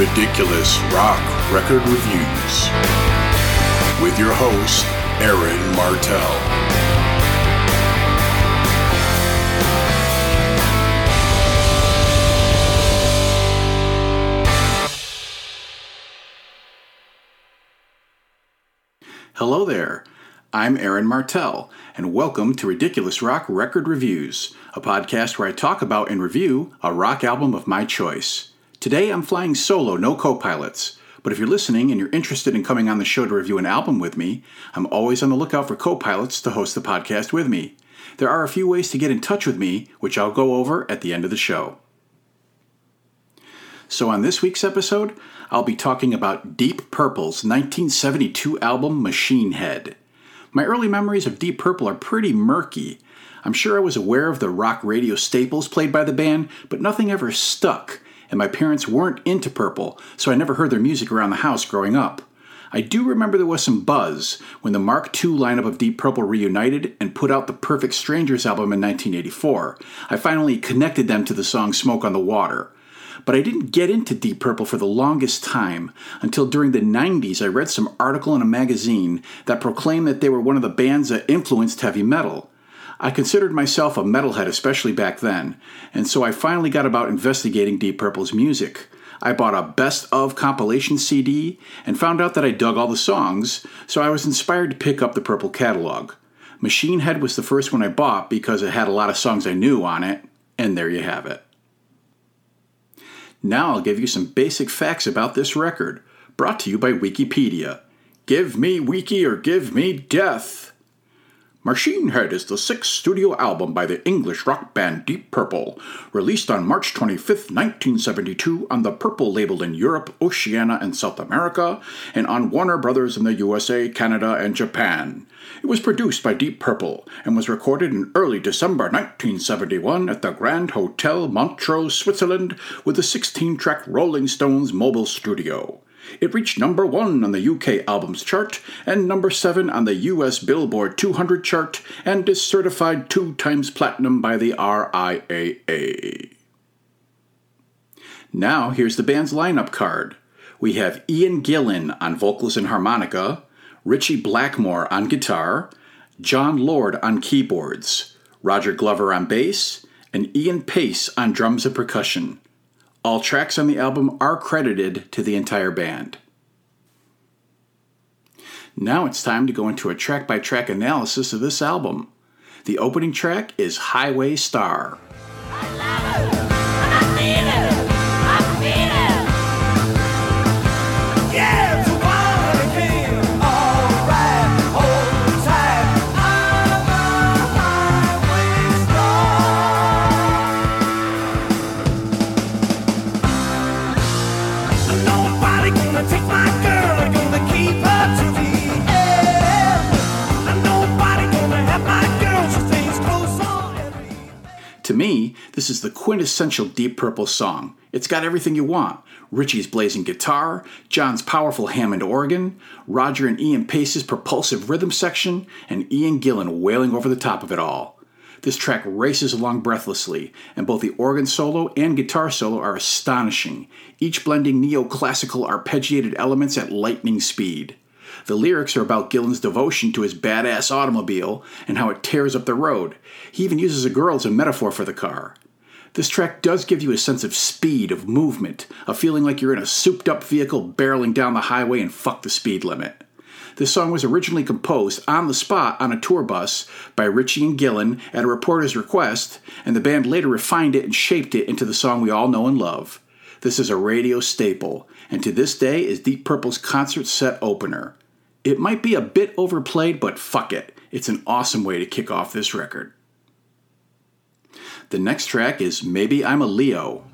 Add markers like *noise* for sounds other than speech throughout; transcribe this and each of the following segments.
Ridiculous Rock Record Reviews with your host, Aaron Martell. Hello there. I'm Aaron Martell, and welcome to Ridiculous Rock Record Reviews, a podcast where I talk about and review a rock album of my choice. Today I'm flying solo, no co pilots. But if you're listening and you're interested in coming on the show to review an album with me, I'm always on the lookout for co pilots to host the podcast with me. There are a few ways to get in touch with me, which I'll go over at the end of the show. So, on this week's episode, I'll be talking about Deep Purple's 1972 album Machine Head. My early memories of Deep Purple are pretty murky. I'm sure I was aware of the rock radio staples played by the band, but nothing ever stuck, and my parents weren't into Purple, so I never heard their music around the house growing up. I do remember there was some buzz when the Mark II lineup of Deep Purple reunited and put out the Perfect Strangers album in 1984. I finally connected them to the song Smoke on the Water. But I didn't get into Deep Purple for the longest time until during the 90s I read some article in a magazine that proclaimed that they were one of the bands that influenced heavy metal. I considered myself a metalhead, especially back then, and so I finally got about investigating Deep Purple's music. I bought a best of compilation CD and found out that I dug all the songs, so I was inspired to pick up the Purple catalog. Machine Head was the first one I bought because it had a lot of songs I knew on it, and there you have it. Now I'll give you some basic facts about this record, brought to you by Wikipedia. Give me Wiki or give me death! Machine Head is the sixth studio album by the English rock band Deep Purple, released on March 25, 1972 on the Purple label in Europe, Oceania, and South America, and on Warner Brothers in the USA, Canada, and Japan. It was produced by Deep Purple and was recorded in early December 1971 at the Grand Hotel Montreux, Switzerland, with the 16 track Rolling Stones mobile studio. It reached number one on the UK Albums Chart and number seven on the US Billboard 200 chart and is certified two times platinum by the RIAA. Now, here's the band's lineup card. We have Ian Gillan on vocals and harmonica, Ritchie Blackmore on guitar, Jon Lord on keyboards, Roger Glover on bass, and Ian Paice on drums and percussion. All tracks on the album are credited to the entire band. Now it's time to go into a track by track analysis of this album. The opening track is Highway Star. The quintessential Deep Purple song. It's got everything you want Ritchie's blazing guitar, Jon's powerful Hammond organ, Roger and Ian Paice's propulsive rhythm section, and Ian Gillan wailing over the top of it all. This track races along breathlessly, and both the organ solo and guitar solo are astonishing, each blending neoclassical arpeggiated elements at lightning speed. The lyrics are about Gillan's devotion to his badass automobile and how it tears up the road. He even uses a girl as a metaphor for the car. This track does give you a sense of speed, of movement, of feeling like you're in a souped up vehicle barreling down the highway and fuck the speed limit. This song was originally composed on the spot on a tour bus by Ritchie and Gillan at a reporter's request, and the band later refined it and shaped it into the song we all know and love. This is a radio staple, and to this day is Deep Purple's concert set opener. It might be a bit overplayed, but fuck it. It's an awesome way to kick off this record. The next track is Maybe I'm a Leo.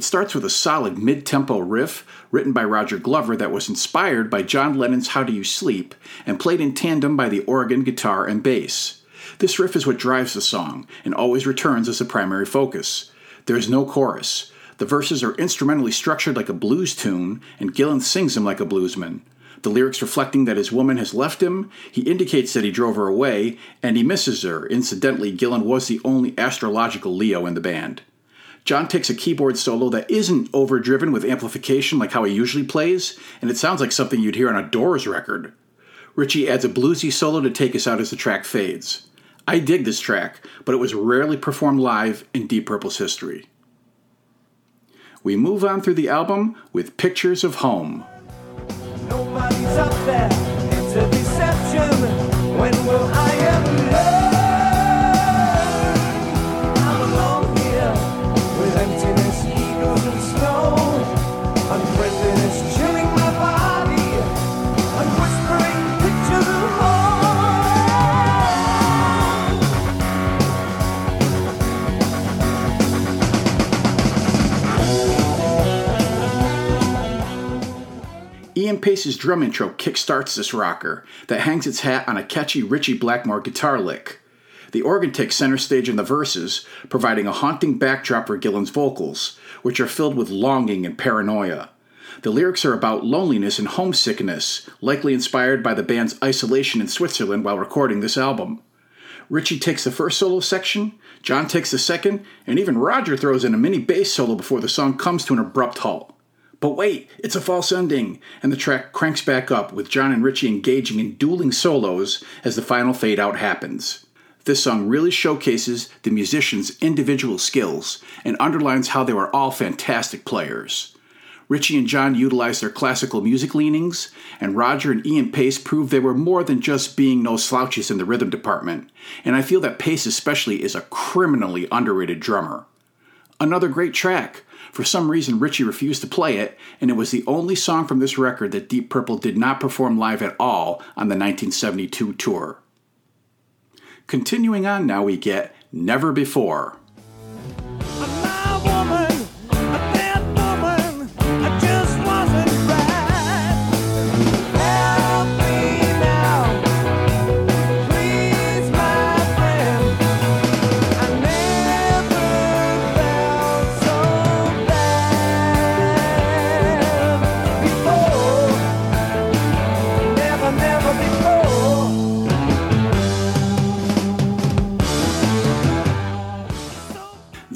It starts with a solid mid tempo riff written by Roger Glover that was inspired by John Lennon's How Do You Sleep and played in tandem by the organ, guitar, and bass. This riff is what drives the song and always returns as the primary focus. There is no chorus. The verses are instrumentally structured like a blues tune, and Gillan sings them like a bluesman. The lyrics reflecting that his woman has left him, he indicates that he drove her away, and he misses her. Incidentally, Gillan was the only astrological Leo in the band. Jon takes a keyboard solo that isn't overdriven with amplification like how he usually plays, and it sounds like something you'd hear on a Doors record. Ritchie adds a bluesy solo to take us out as the track fades. I dig this track, but it was rarely performed live in Deep Purple's history. We move on through the album with Pictures of Home. Ian Paice's drum intro kickstarts this rocker that hangs its hat on a catchy Ritchie Blackmore guitar lick. The organ takes center stage in the verses, providing a haunting backdrop for Gillan's vocals, which are filled with longing and paranoia. The lyrics are about loneliness and homesickness, likely inspired by the band's isolation in Switzerland while recording this album. Ritchie takes the first solo section, Jon takes the second, and even Roger throws in a mini bass solo before the song comes to an abrupt halt. But wait, it's a false ending, and the track cranks back up with Jon and Ritchie engaging in dueling solos as the final fade out happens. This song really showcases the musicians' individual skills and underlines how they were all fantastic players. Ritchie and Jon utilized their classical music leanings, and Roger and Ian Paice proved they were more than just being no slouches in the rhythm department, and I feel that Paice especially is a criminally underrated drummer. Another great track, for some reason, Ritchie refused to play it, and it was the only song from this record that Deep Purple did not perform live at all on the 1972 tour. Continuing on now, we get Never Before.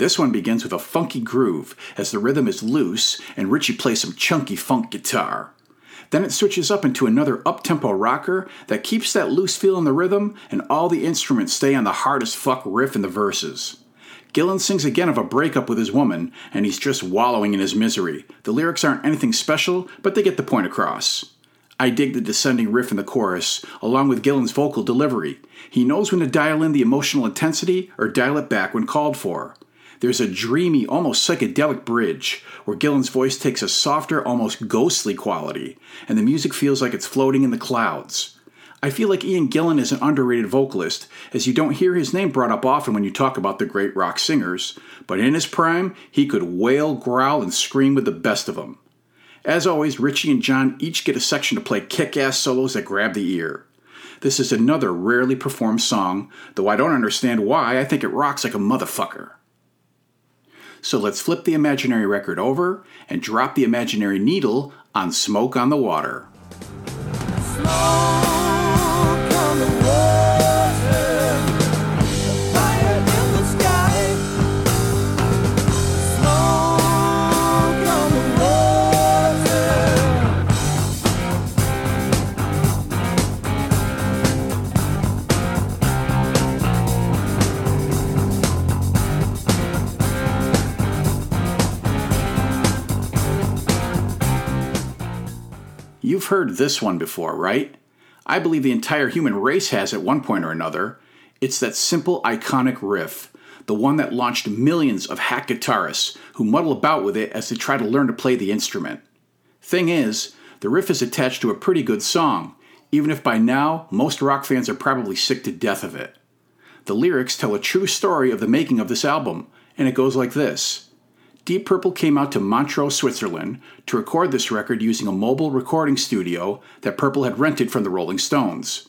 This one begins with a funky groove as the rhythm is loose and Ritchie plays some chunky funk guitar. Then it switches up into another up-tempo rocker that keeps that loose feel in the rhythm and all the instruments stay on the hardest fuck riff in the verses. Gillan sings again of a breakup with his woman, and he's just wallowing in his misery. The lyrics aren't anything special, but they get the point across. I dig the descending riff in the chorus, along with Gillan's vocal delivery. He knows when to dial in the emotional intensity or dial it back when called for. There's a dreamy, almost psychedelic bridge where Gillan's voice takes a softer, almost ghostly quality, and the music feels like it's floating in the clouds. I feel like Ian Gillan is an underrated vocalist, as you don't hear his name brought up often when you talk about the great rock singers, but in his prime, he could wail, growl, and scream with the best of them. As always, Ritchie and Jon each get a section to play kick ass solos that grab the ear. This is another rarely performed song, though I don't understand why, I think it rocks like a motherfucker. So let's flip the imaginary record over and drop the imaginary needle on Smoke on the Water. You've heard this one before, right? I believe the entire human race has at one point or another. It's that simple, iconic riff, the one that launched millions of hack guitarists who muddle about with it as they try to learn to play the instrument. Thing is, the riff is attached to a pretty good song, even if by now most rock fans are probably sick to death of it. The lyrics tell a true story of the making of this album, and it goes like this Deep Purple came out to Montreux, Switzerland to record this record using a mobile recording studio that Purple had rented from the Rolling Stones.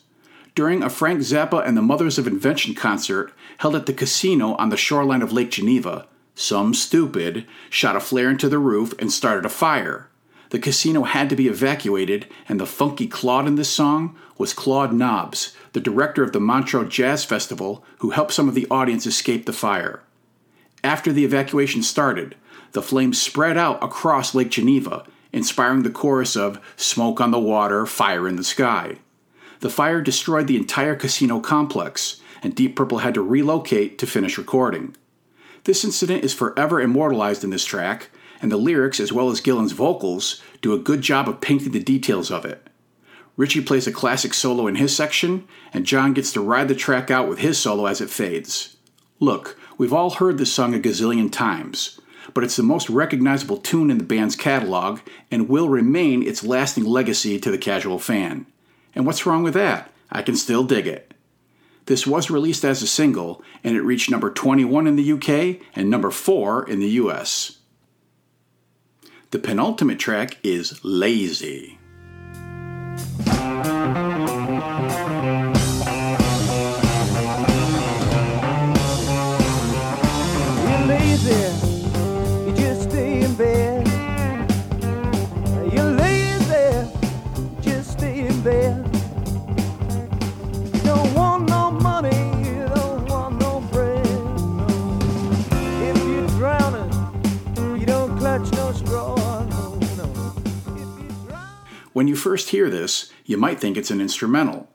During a Frank Zappa and the Mothers of Invention concert held at the casino on the shoreline of Lake Geneva, some stupid shot a flare into the roof and started a fire. The casino had to be evacuated, and the funky Claude in this song was Claude Nobs, the director of the Montreux Jazz Festival, who helped some of the audience escape the fire. After the evacuation started, the flames spread out across Lake Geneva, inspiring the chorus of Smoke on the Water, Fire in the Sky. The fire destroyed the entire casino complex, and Deep Purple had to relocate to finish recording. This incident is forever immortalized in this track, and the lyrics, as well as Gillan's vocals, do a good job of painting the details of it. Ritchie plays a classic solo in his section, and Jon gets to ride the track out with his solo as it fades. Look, we've all heard this song a gazillion times, but it's the most recognizable tune in the band's catalog and will remain its lasting legacy to the casual fan. And what's wrong with that? I can still dig it. This was released as a single, and it reached number 21 in the UK and number 4 in the US. The penultimate track is Lazy. When you first hear this, you might think it's an instrumental.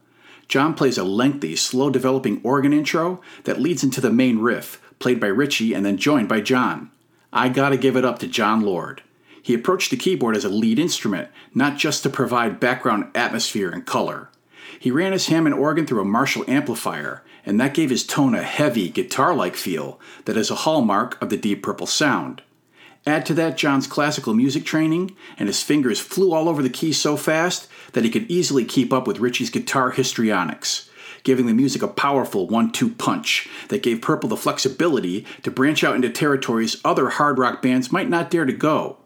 Jon plays a lengthy, slow developing organ intro that leads into the main riff, played by Ritchie and then joined by Jon. I gotta give it up to Jon Lord. He approached the keyboard as a lead instrument, not just to provide background atmosphere and color. He ran his Hammond organ through a Marshall amplifier, and that gave his tone a heavy, guitar like feel that is a hallmark of the Deep Purple sound. Add to that Jon's classical music training, and his fingers flew all over the keys so fast that he could easily keep up with Ritchie's guitar histrionics, giving the music a powerful one two punch that gave Purple the flexibility to branch out into territories other hard rock bands might not dare to go.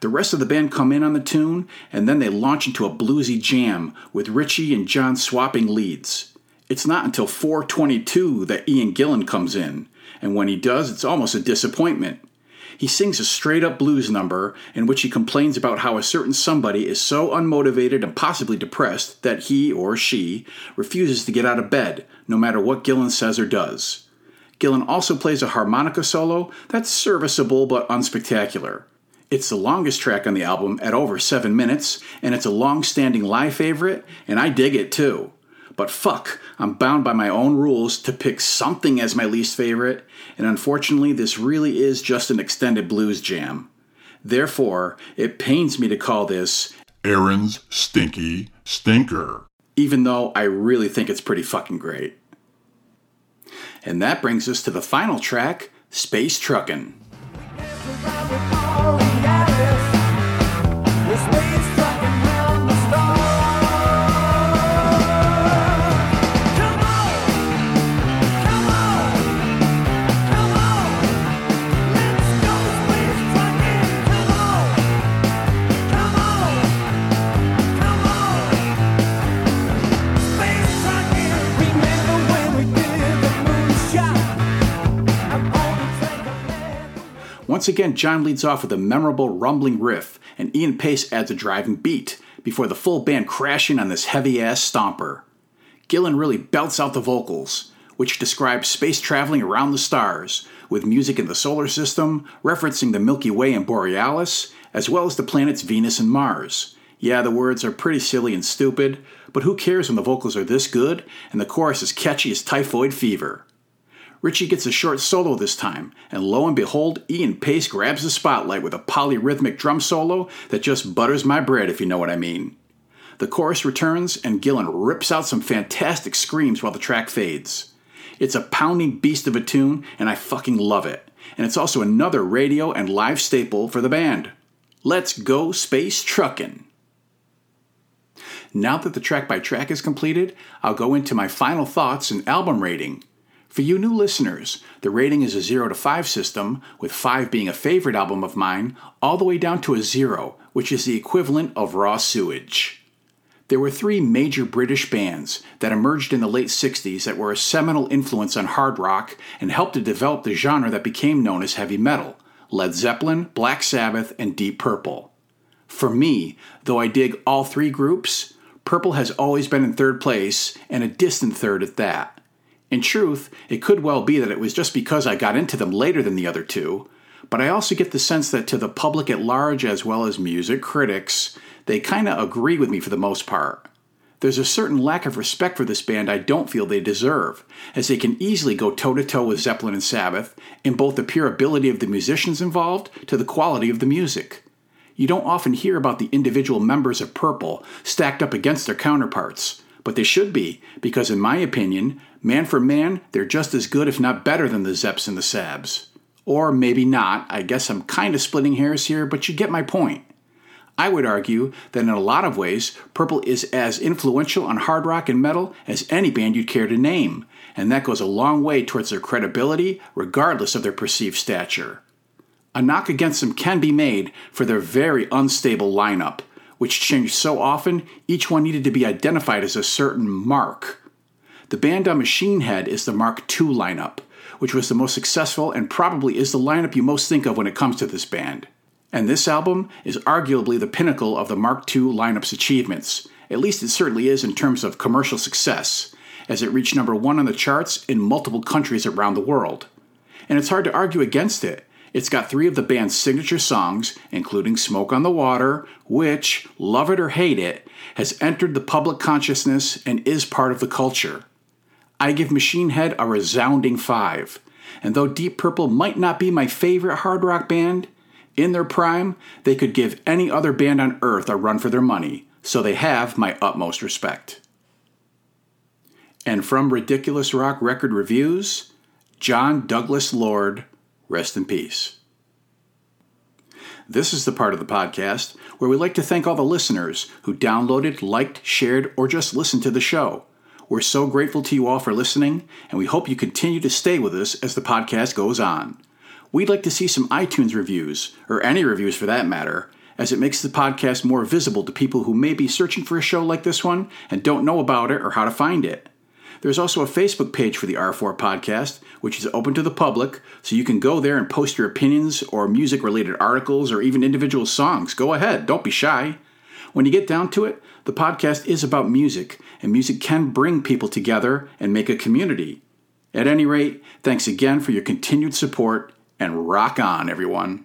The rest of the band come in on the tune, and then they launch into a bluesy jam with Ritchie and Jon swapping leads. It's not until 422 that Ian Gillan comes in, and when he does, it's almost a disappointment. He sings a straight up blues number in which he complains about how a certain somebody is so unmotivated and possibly depressed that he or she refuses to get out of bed, no matter what Gillan says or does. Gillan also plays a harmonica solo that's serviceable but unspectacular. It's the longest track on the album at over 7 minutes, and it's a long standing live favorite, and I dig it too. But fuck, I'm bound by my own rules to pick something as my least favorite, and unfortunately, this really is just an extended blues jam. Therefore, it pains me to call this, Aaron's Stinky Stinker. even though I really think it's pretty fucking great. And that brings us to the final track, Space Truckin'. Once again, Jon leads off with a memorable rumbling riff, and Ian Paice adds a driving beat before the full band crashing on this heavy ass stomper. Gillan really belts out the vocals, which describe space traveling around the stars, with music in the solar system referencing the Milky Way and Borealis, as well as the planets Venus and Mars. Yeah, the words are pretty silly and stupid, but who cares when the vocals are this good and the chorus is catchy as typhoid fever? Ritchie gets a short solo this time, and lo and behold, Ian Paice grabs the spotlight with a polyrhythmic drum solo that just butters my bread, if you know what I mean. The chorus returns, and Gillan rips out some fantastic screams while the track fades. It's a pounding beast of a tune, and I fucking love it. And it's also another radio and live staple for the band. Let's go space truckin'. Now that the track by track is completed, I'll go into my final thoughts and album rating. For you new listeners, the rating is a 0 to 5 system, with 5 being a favorite album of mine, all the way down to a 0, which is the equivalent of raw sewage. There were three major British bands that emerged in the late 60s that were a seminal influence on hard rock and helped to develop the genre that became known as heavy metal Led Zeppelin, Black Sabbath, and Deep Purple. For me, though I dig all three groups, Purple has always been in third place, and a distant third at that. In truth, it could well be that it was just because I got into them later than the other two, but I also get the sense that to the public at large, as well as music critics, they kinda agree with me for the most part. There's a certain lack of respect for this band I don't feel they deserve, as they can easily go toe to toe with Zeppelin and Sabbath in both the pure ability of the musicians involved to the quality of the music. You don't often hear about the individual members of Purple stacked up against their counterparts, but they should be, because in my opinion, man for man, they're just as good, if not better, than the Zeps and the Sabs. Or maybe not, I guess I'm kind of splitting hairs here, but you get my point. I would argue that in a lot of ways, Purple is as influential on hard rock and metal as any band you'd care to name, and that goes a long way towards their credibility, regardless of their perceived stature. A knock against them can be made for their very unstable lineup, which changed so often each one needed to be identified as a certain mark. The band on Machine Head is the Mark II lineup, which was the most successful and probably is the lineup you most think of when it comes to this band. And this album is arguably the pinnacle of the Mark II lineup's achievements. At least it certainly is in terms of commercial success, as it reached number one on the charts in multiple countries around the world. And it's hard to argue against it. It's got three of the band's signature songs, including Smoke on the Water, which, love it or hate it, has entered the public consciousness and is part of the culture. I give Machine Head a resounding 5. And though Deep Purple might not be my favorite hard rock band, in their prime, they could give any other band on earth a run for their money, so they have my utmost respect. And from Ridiculous Rock Record Reviews, Jon Douglas Lord, rest in peace. This is the part of the podcast where we like to thank all the listeners who downloaded, liked, shared, or just listened to the show. We're so grateful to you all for listening, and we hope you continue to stay with us as the podcast goes on. We'd like to see some iTunes reviews, or any reviews for that matter, as it makes the podcast more visible to people who may be searching for a show like this one and don't know about it or how to find it. There's also a Facebook page for the R4 podcast, which is open to the public, so you can go there and post your opinions or music related articles or even individual songs. Go ahead, don't be shy. When you get down to it, the podcast is about music, and music can bring people together and make a community. At any rate, thanks again for your continued support, and rock on, everyone.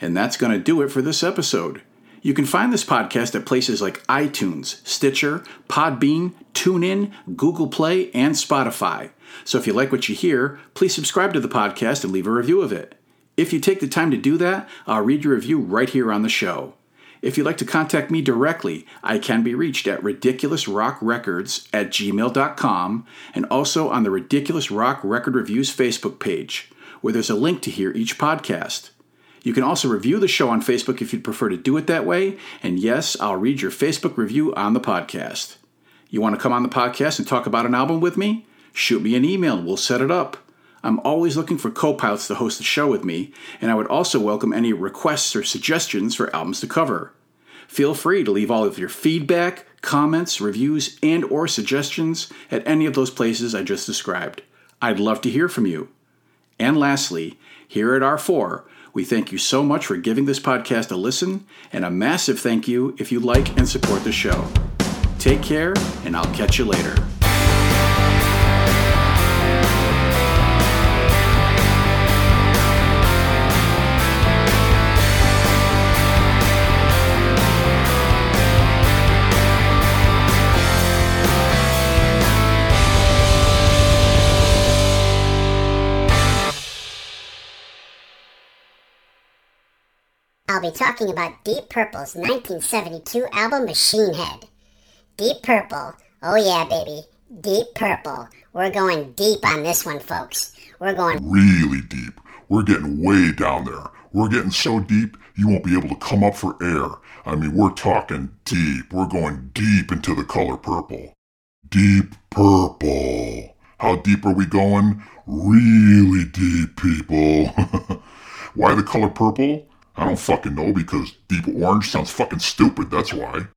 And that's going to do it for this episode. You can find this podcast at places like iTunes, Stitcher, Podbean, TuneIn, Google Play, and Spotify. So if you like what you hear, please subscribe to the podcast and leave a review of it. If you take the time to do that, I'll read your review right here on the show. If you'd like to contact me directly, I can be reached at ridiculousrockrecords at gmail.com and also on the Ridiculous Rock Record Reviews Facebook page, where there's a link to hear each podcast. You can also review the show on Facebook if you'd prefer to do it that way, and yes, I'll read your Facebook review on the podcast. You want to come on the podcast and talk about an album with me? Shoot me an email and we'll set it up. I'm always looking for co pilots to host the show with me, and I would also welcome any requests or suggestions for albums to cover. Feel free to leave all of your feedback, comments, reviews, and or suggestions at any of those places I just described. I'd love to hear from you. And lastly, here at R4, we thank you so much for giving this podcast a listen, and a massive thank you if you like and support the show. Take care, and I'll catch you later. I'll be talking about Deep Purple's 1972 album Machine Head. Deep Purple, oh yeah, baby, Deep Purple. We're going deep on this one, folks. We're going Really deep. We're getting way down there. We're getting so deep you won't be able to come up for air. I mean, we're talking deep. We're going deep into the color purple. Deep purple. How deep are we going? Really deep, people. *laughs* why the color purple? I don't fucking know because deep orange sounds fucking stupid, that's why.